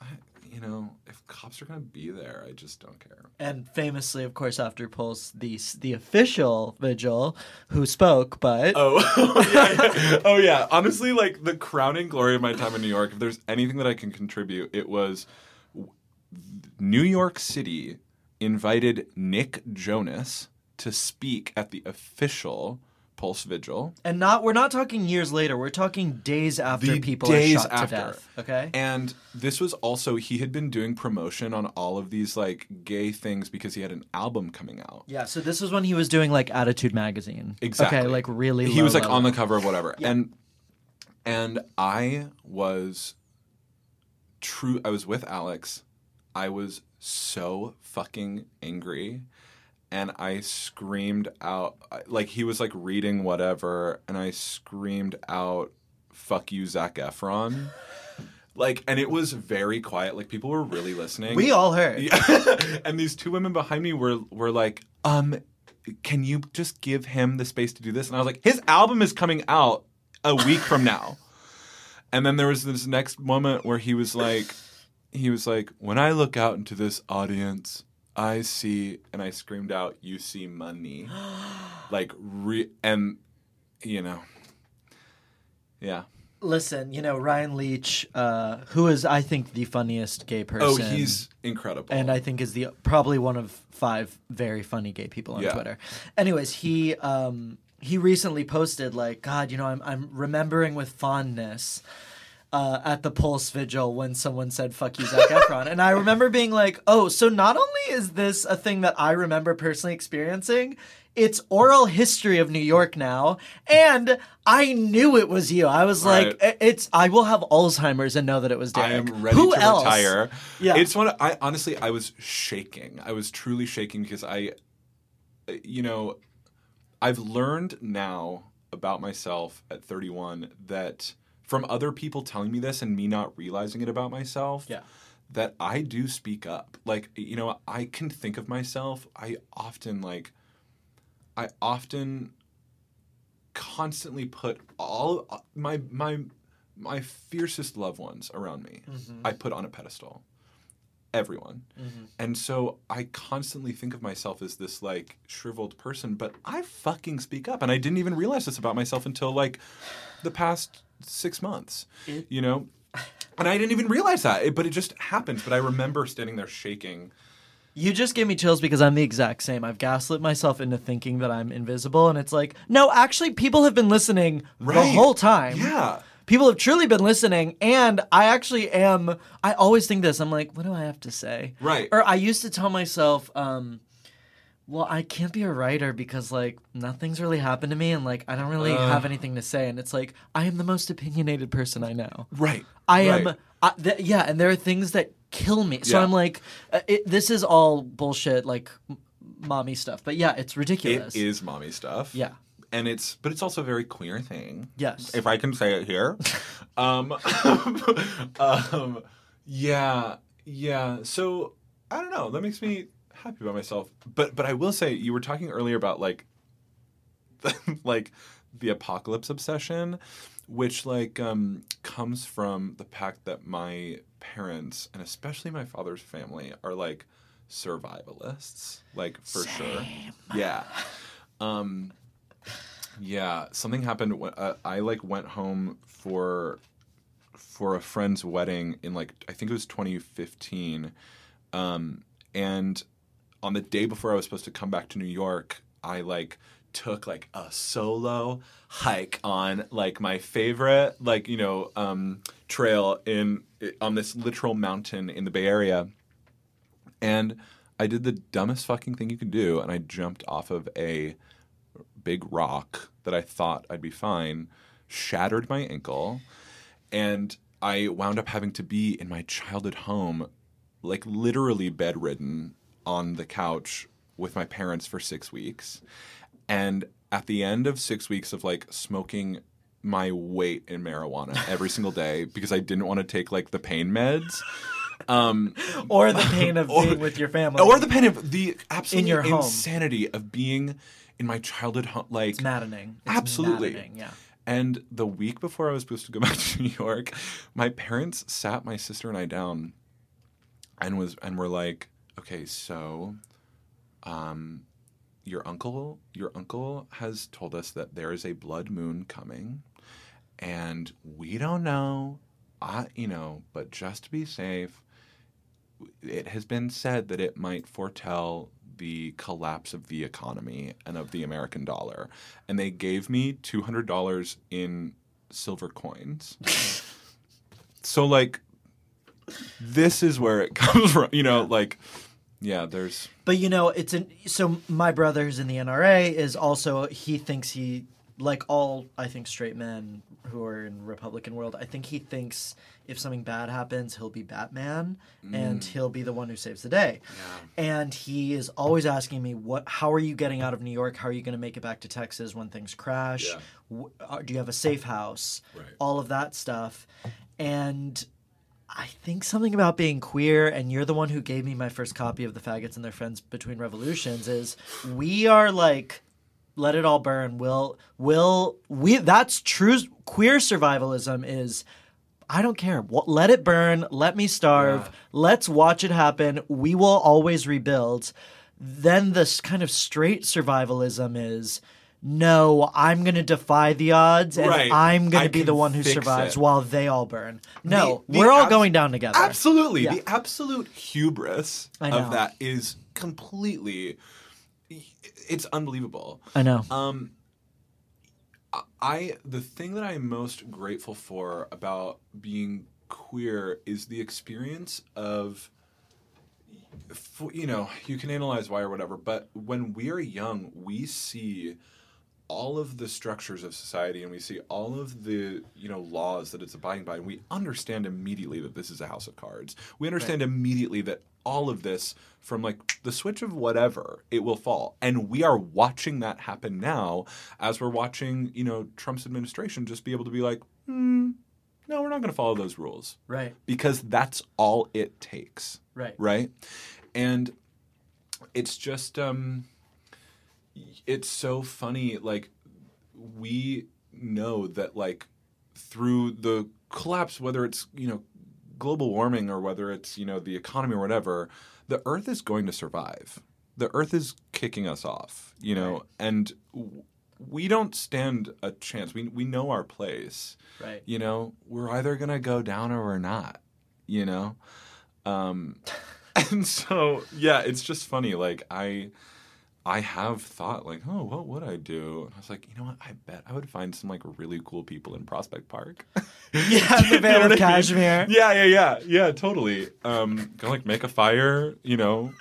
I, you know, if cops are gonna be there, I just don't care. and famously of course after pulse the the official vigil who spoke but Oh, oh yeah. oh yeah. Honestly, like the crowning glory of my time in New York, if there's anything that I can contribute, it was New York City invited Nick Jonas to speak at the official Pulse Vigil. and not we're not talking years later we're talking days after The people days are shot after. to death okay And this was also he had been doing promotion on all of these like gay things because he had an album coming out. Yeah, so this was when he was doing like Attitude magazine. Exactly. Okay, like really. He was like level. on the cover of whatever. And and I was true I was with Alex. I was so fucking angry and I screamed out like he was like reading whatever and I screamed out fuck you Zac Efron. Like and it was very quiet. Like people were really listening. We all heard. Yeah. and these two women behind me were were like, um, can you just give him the space to do this? And I was like, his album is coming out a week from now. And then there was this next moment where he was like, he was like, when I look out into this audience, I see, and I screamed out, "You see money," like, re- and you know, yeah. Listen, you know Ryan Leach, uh, who is I think the funniest gay person. Oh, he's incredible. and I think is the probably one of five very funny gay people on Yeah. Twitter. Anyways, he um, he recently posted like, God, you know, I'm I'm remembering with fondness. Uh, at the Pulse Vigil, when someone said "fuck you, Zac Efron," and I remember being like, "Oh, so not only is this a thing that I remember personally experiencing, it's oral history of New York now, and I knew it was you. I was like, Right. "I- it's I will have Alzheimer's and know that it was Derek. I am ready Who to else? retire. Yeah. It's one. Of, I honestly, I was shaking. I was truly shaking because I, you know, I've learned now about myself at 31 that from other people telling me this and me not realizing it about myself. Yeah. That I do speak up. Like, you know, I can think of myself. I often like. I often constantly put all my my my fiercest loved ones around me, Mm-hmm. I put on a pedestal. Everyone. And so I constantly think of myself as this like shriveled person, but I fucking speak up. And I didn't even realize this about myself until like the past six months, you know? And I didn't even realize that, it- but it just happened. But I remember standing there shaking. You just gave me chills because I'm the exact same. I've gaslit myself into thinking that I'm invisible, and it's like, no, actually, people have been listening the whole time. Yeah. People have truly been listening, and I actually am. I always think this. I'm like, what do I have to say? Right. Or I used to tell myself, um, well, I can't be a writer because like nothing's really happened to me, and like I don't really have anything to say. And it's like I am the most opinionated person I know. Right. I am. I, th- yeah, and there are things that kill me. So Yeah. I'm like, uh, it, this is all bullshit, like m- mommy stuff. But yeah, it's ridiculous. It is mommy stuff. Yeah. And it's, but it's also a very queer thing. Yes. If I can say it here. um, um, yeah. Yeah. So I don't know. That makes me happy about myself. But, but I will say, you were talking earlier about like, like the apocalypse obsession, which like um, comes from the fact that my parents and especially my father's family are like survivalists, like for sure. Yeah. Um, yeah, something happened. When, uh, I like went home for for a friend's wedding in like I think it was 2015, um, and on the day before I was supposed to come back to New York, I like took like a solo hike on like my favorite like you know um, trail in on this literal mountain in the Bay Area, and I did the dumbest fucking thing you could do, and I jumped off of a big rock that I thought I'd be fine, shattered my ankle, and I wound up having to be in my childhood home, like literally bedridden on the couch with my parents for six weeks. And at the end of six weeks of like smoking my weight in marijuana every single day because I didn't want to take like the pain meds. Um, or the pain of Or- being with your family. or the pain of the absolute your home. insanity of being in my childhood home. Like it's maddening. It's Absolutely. maddening, Yeah. And the week before I was supposed to go back to New York, my parents sat my sister and I down and was and were like, "Okay, so um your uncle your uncle has told us that there is a blood moon coming and we don't know I you know, but just to be safe, it has been said that it might foretell the collapse of the economy and of the American dollar. And they gave me $200 in silver coins. so, like, this is where it comes from. You know, like, yeah, there's. But you know, it's an so my brother who's in the NRA is also he thinks he like all I think straight men who are in Republican world, I think he thinks if something bad happens, he'll be Batman and he'll be the one who saves the day. And he is always asking me what how are you getting out of New York? How are you going to make it back to Texas when things crash? Yeah. Uh, do you have a safe house? Right. All of that stuff. And I think something about being queer, and you're the one who gave me my first copy of The Faggots and Their Friends Between Revolutions, is we are like, let it all burn. Will, will, we, that's true. Queer survivalism is, I don't care. What, let it burn. Let me starve. Yeah. Let's watch it happen. We will always rebuild. Then this kind of straight survivalism is, no, I'm going to defy the odds and Right. I'm going to be the one who survives it. while they all burn. No, The- the we're all abs- going down together. Absolutely. Yeah. The absolute hubris of that is completely. It's unbelievable. I know. Um, I the thing that I'm most grateful for about being queer is the experience of you know you can analyze why or whatever but when we are young we see all of the structures of society and we see all of the you know laws that it's abiding by and we understand immediately that this is a house of cards. We understand immediately that all of this from like the switch of whatever it will fall. And we are watching that happen now as we're watching you know trump's administration just be able to be like hmm no we're not going to follow those rules. Right, because that's all it takes. Right. right? And it's just um it's so funny like we know that like through the collapse, whether it's you know global warming or whether it's you know the economy or whatever, the Earth is going to survive. The Earth is kicking us off, you know, Right. and w- we don't stand a chance. We we know our place. Right. You know, we're either gonna go down or we're not. You know, um, and so yeah, it's just funny. Like I. I have thought like, oh, what would I do? And I was like, you know what? I bet I would find some like really cool people in Prospect Park. Yeah, the Vale of I mean? Cashmere. Yeah, yeah, yeah, yeah, totally. Um, go like make a fire, you know,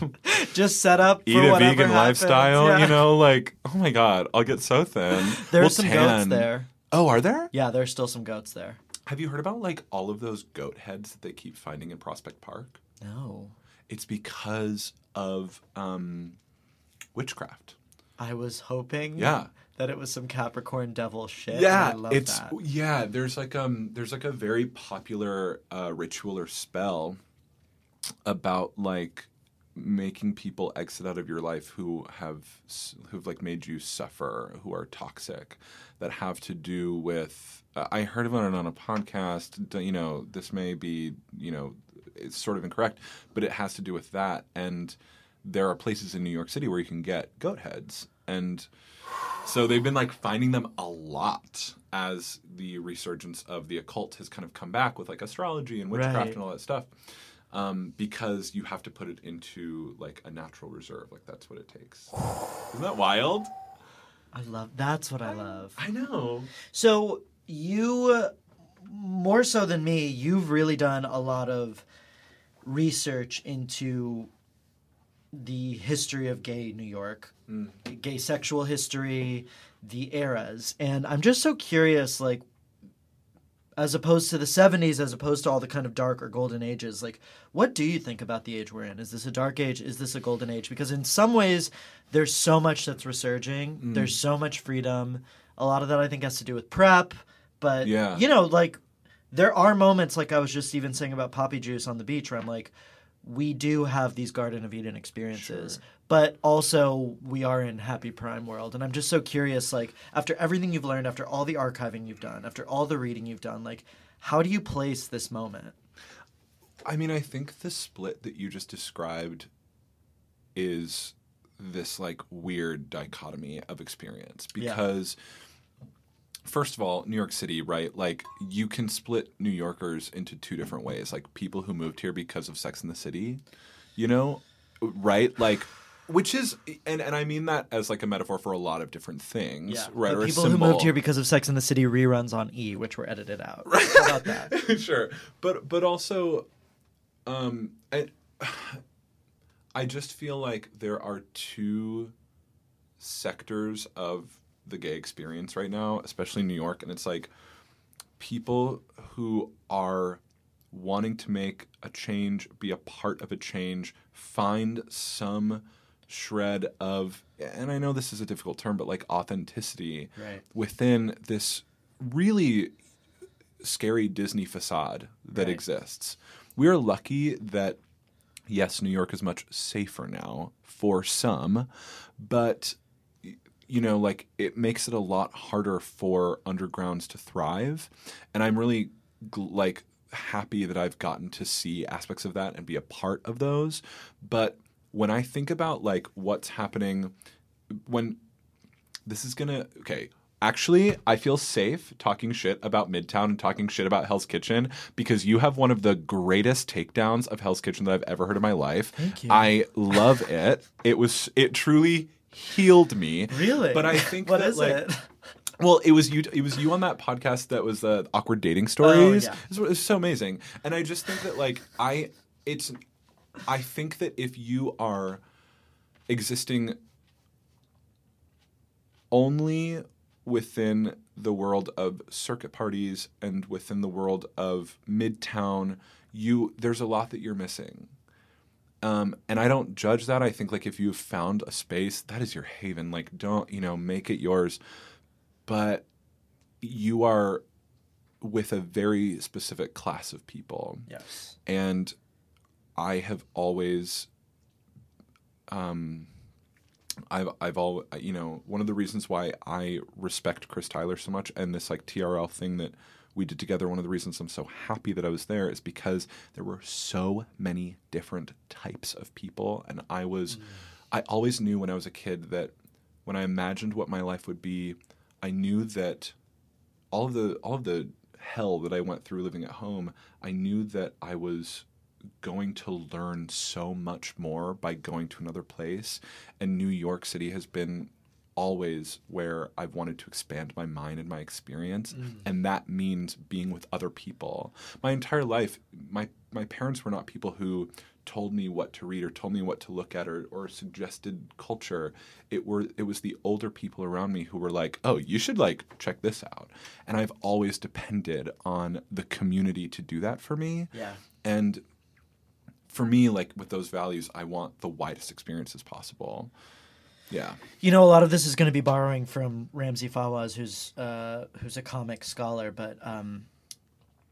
Just set up eat a vegan happens. lifestyle, Yeah. you know, like oh my god, I'll get so thin. There We'll some tan. goats there. Oh, are there? Yeah, there's still some goats there. Have you heard about like all of those goat heads that they keep finding in Prospect Park? No. It's because of um, witchcraft. I was hoping Yeah. that it was some Capricorn devil shit. yeah I love it's that. yeah there's like um there's like a very popular uh, ritual or spell about like making people exit out of your life who have who've like made you suffer who are toxic that have to do with uh, i heard about it on a podcast you know this may be you know it's sort of incorrect but it has to do with that and there are places in new york city where you can get goat heads and so they've been like finding them a lot as the resurgence of the occult has kind of come back with like astrology and witchcraft Right. and all that stuff. Um, because you have to put it into like a natural reserve, like that's what it takes. Isn't that wild? I love that's what I love. I know. So you more so than me, you've really done a lot of research into the history of gay New York, mm. gay sexual history, the eras. And I'm just so curious like as opposed to the 70s as opposed to all the kind of dark or golden ages like what do you think about the age we're in? Is this a dark age? Is this a golden age? Because in some ways there's so much that's resurging. Mm. There's so much freedom. A lot of that i think has to do with PrEP. But Yeah. you know like there are moments like i was just even saying about poppy juice on the beach where i'm like we do have these garden of eden experiences but also we are in happy prime world. And i'm just so curious like after everything you've learned after all the archiving you've done after all the reading you've done like how do you place this moment? I mean, I think the split that you just described is this like weird dichotomy of experience Yeah. Because first of all, New York City, right? Like you can split New Yorkers into two different ways. Like people who moved here because of Sex in the City, you know, right? Like which is and and I mean that as like a metaphor for a lot of different things, right? But or a people who moved here because of sex in the city reruns on e which were edited out how about that sure, but but also, um, I, I just feel like there are two sectors of the gay experience right now, especially in New York, and it's like people who are wanting to make a change, be a part of a change, find some shred of and I know this is a difficult term but like authenticity Right. within this really scary Disney facade that Right. exists. We are lucky that yes, New York is much safer now for some, but you know, like it makes it a lot harder for undergrounds to thrive, and I'm really gl- like happy that I've gotten to see aspects of that and be a part of those. But when I think about like what's happening when this is gonna okay actually i feel safe talking shit about midtown and talking shit about hell's kitchen because you have one of the greatest takedowns of hell's kitchen that i've ever heard in my life Thank you. i love it it was it truly healed me really but i think what that, is like, it well, it was you. It was you on that podcast that was the awkward dating stories. Oh, yeah. It was- it was so amazing, and I just think that like I, it's, I think that if you are existing only within the world of circuit parties and within the world of midtown, you there's a lot that you're missing. Um, and I don't judge that. I think like if you've found a space, that is your haven. Like don't you know make it yours, but you are with a very specific class of people yes and I have always, um, I've I've all you know one of the reasons why I respect Chris Tyler so much and this like TRL thing that we did together, one of the reasons I'm so happy that I was there is because there were so many different types of people. And I was, I always knew when I was a kid that when I imagined what my life would be, I knew that all of the all of the hell that I went through living at home, I knew that I was going to learn so much more by going to another place. And New York City has been always where I've wanted to expand my mind and my experience. Mm. And that means being with other people. My entire life, my my parents were not people who told me what to read or told me what to look at or, or suggested culture. It were it was the older people around me who were like, "Oh, you should like check this out." And I've always depended on the community to do that for me. Yeah. And for me, like with those values, I want the widest experiences possible. Yeah. You know, a lot of this is going to be borrowing from Ramzi Fawaz, who's uh, who's a comic scholar. But um,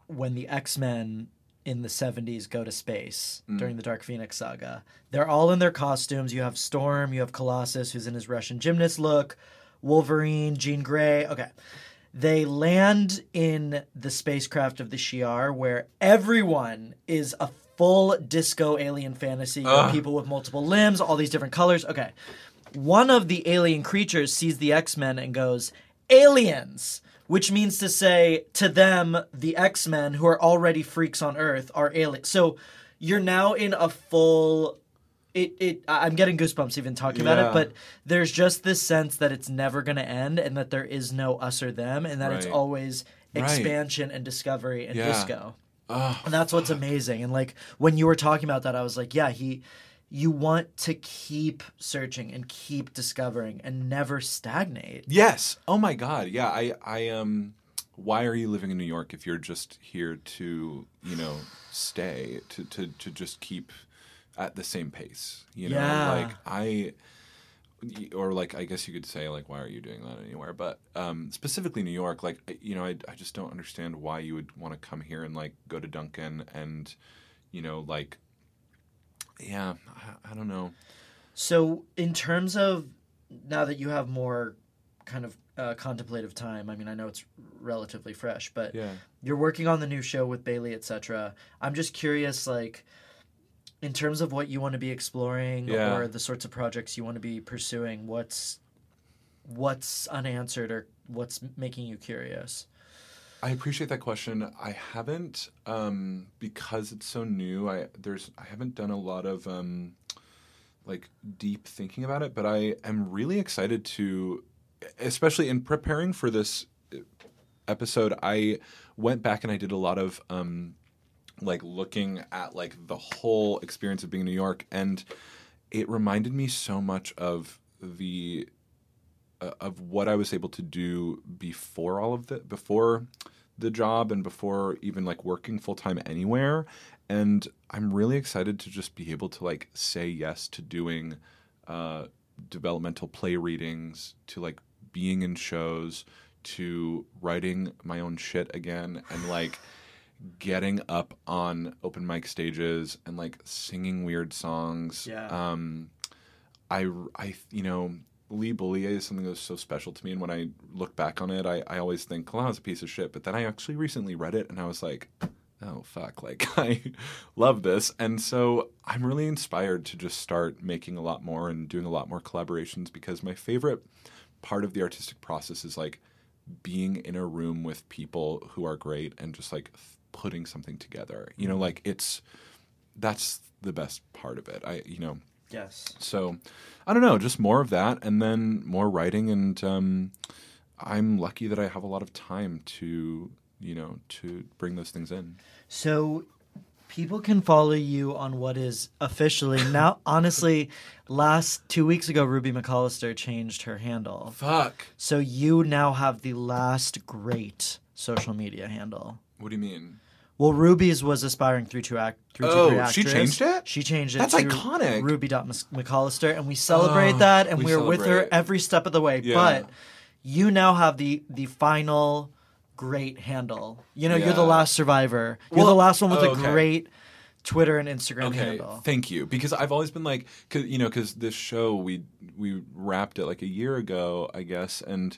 when the X Men in the '70s go to space during the Dark Phoenix saga, they're all in their costumes. You have Storm, you have Colossus, who's in his Russian gymnast look, Wolverine, Jean Grey. Okay. They land in the spacecraft of the Shi'ar, where everyone is a full disco alien fantasy. People with multiple limbs, all these different colors. Okay. One of the alien creatures sees the X Men and goes, Aliens! Which means to say to them, the X Men, who are already freaks on Earth, are aliens. So you're now in a full. It, it I'm getting goosebumps even talking about it, but there's just this sense that it's never going to end and that there is no us or them and that it's Right. always Right. expansion and discovery and Yeah. disco. Oh, And that's what's amazing. And like when you were talking about that, I was like, yeah, he you want to keep searching and keep discovering and never stagnate. Yes. Oh my God. Yeah. I. I um. Why are you living in New York if you're just here to you know stay to to to just keep at the same pace? You know, Yeah. like I. Or like I guess you could say like why are you doing that anywhere? But um, specifically New York, like you know I, I just don't understand why you would want to come here and like go to Dunkin and you know like yeah I, I don't know So in terms of now that you have more kind of uh, contemplative time, I mean, I know it's relatively fresh, but yeah you're working on the new show with Bailey, etc. I'm just curious, like, in terms of what you want to be exploring Yeah. or the sorts of projects you want to be pursuing, what's what's unanswered or what's making you curious? I appreciate that question. I haven't um, because it's so new. I there's I haven't done a lot of um, like deep thinking about it, but I am really excited to, especially in preparing for this episode. I went back and I did a lot of um, like looking at like the whole experience of being in New York, and it reminded me so much of the uh, of what I was able to do before all of the before the job and before even like working full time anywhere and I'm really excited to just be able to like say yes to doing uh, developmental play readings to like being in shows to writing my own shit again and like getting up on open mic stages and like singing weird songs Yeah. um I, I, you know, Lee Bullier is something that's so special to me. And when I look back on it, I, I always think Kalah's a piece of shit. But then I actually recently read it and I was like, oh, fuck. Like, I love this. And so I'm really inspired to just start making a lot more and doing a lot more collaborations because my favorite part of the artistic process is like being in a room with people who are great and just like putting something together. You know, mm-hmm. like it's, that's the best part of it. I, you know, Yes. so I don't know, just more of that and then more writing and um, I'm lucky that I have a lot of time to, you know, to bring those things in. So people can follow you on what is officially now honestly last 2 weeks ago Ruby McAllister changed her handle. Fuck. So you now have the last great social media handle. What do you mean? Well, Ruby's was aspiring through to act through to Oh, great she actress. changed it? She changed it. That's to iconic. Ruby Dot McAllister, and we celebrate Oh, that, and we we are with her celebrate. every step of the way. Yeah. But you now have the the final great handle. You know, you're the Yeah. last survivor. You're Well- the last one with oh, a okay. great Twitter and Instagram Okay, handle. thank you. Because I've always been like, cause, you know, because this show we we wrapped it like a year ago, I guess, and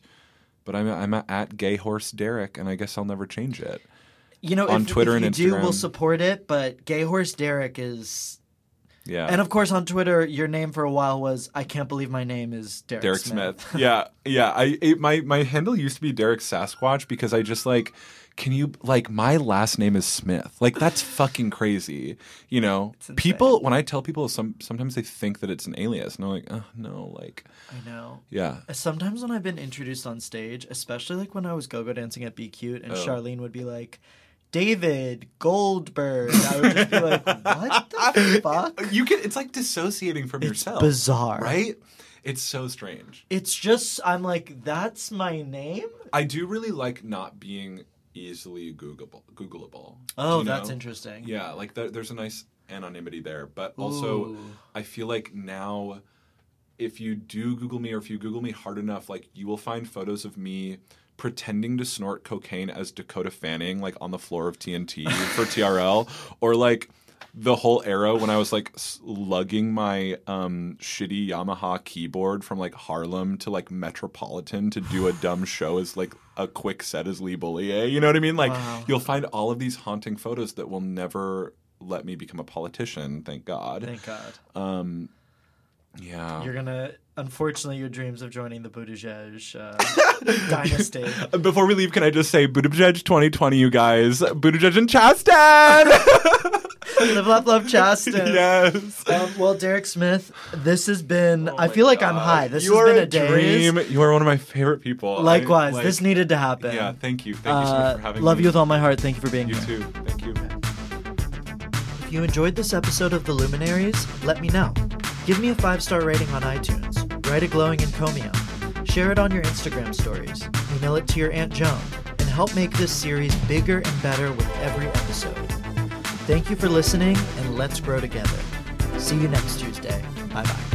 but I'm I'm at Gay Horse Derek, and I guess I'll never change it. You know, On if, Twitter if and you do, we'll support it. But Gay Horse Derek is, Yeah, and of course on Twitter, your name for a while was I can't believe my name is Derek, Derek Smith. yeah, yeah. I it, my my handle used to be Derek Sasquatch because I just like. Can you like my last name is Smith? Like that's fucking crazy. You know, people when I tell people some sometimes they think that it's an alias, and I'm like, oh no, like I know. yeah, uh, Sometimes when I've been introduced on stage, especially like when I was go-go dancing at Be Cute, and Oh. Charlene would be like, "David Goldberg," I would just be like, "What the fuck?" you can. It's like dissociating from yourself. bizarre. right? It's so strange. It's just I'm like, "That's my name." I do really like not being easily Googleable. Googleable. Oh, you that's know? interesting. Yeah, like there, there's a nice anonymity there, but also Ooh. I feel like now, if you do Google me or if you Google me hard enough, like you will find photos of me pretending to snort cocaine as Dakota Fanning, like on the floor of TNT for TRL, or like the whole era when I was like lugging my um, shitty Yamaha keyboard from like Harlem to like Metropolitan to do a dumb show as like a quick set as Lee Bollier. You know what I mean? Like Wow. you'll find all of these haunting photos that will never let me become a politician. Thank God. Thank God. Um, yeah. You're gonna. Unfortunately, your dreams of joining the Buttigieg uh, dynasty. Before we leave, can I just say Buttigieg 2020, you guys? Buttigieg and Chasten! Live, love, love, Chasten. yes. Um, well, Derek Smith, this has been. Oh I feel like I'm high. This you has are been a a daze. dream. You are one of my favorite people. I, Likewise, like- this needed to happen. Yeah, thank you. Thank you so Uh, much for having love me. you with all my heart. Thank you for being You here. too. Thank you. If you enjoyed this episode of The Luminaries, let me know. Give me a five star rating on iTunes. Write a glowing encomio. Share it on your Instagram stories. Email it to your Aunt Joan. And help make this series bigger and better with every episode. Thank you for listening, and let's grow together. See you next Tuesday. Bye bye.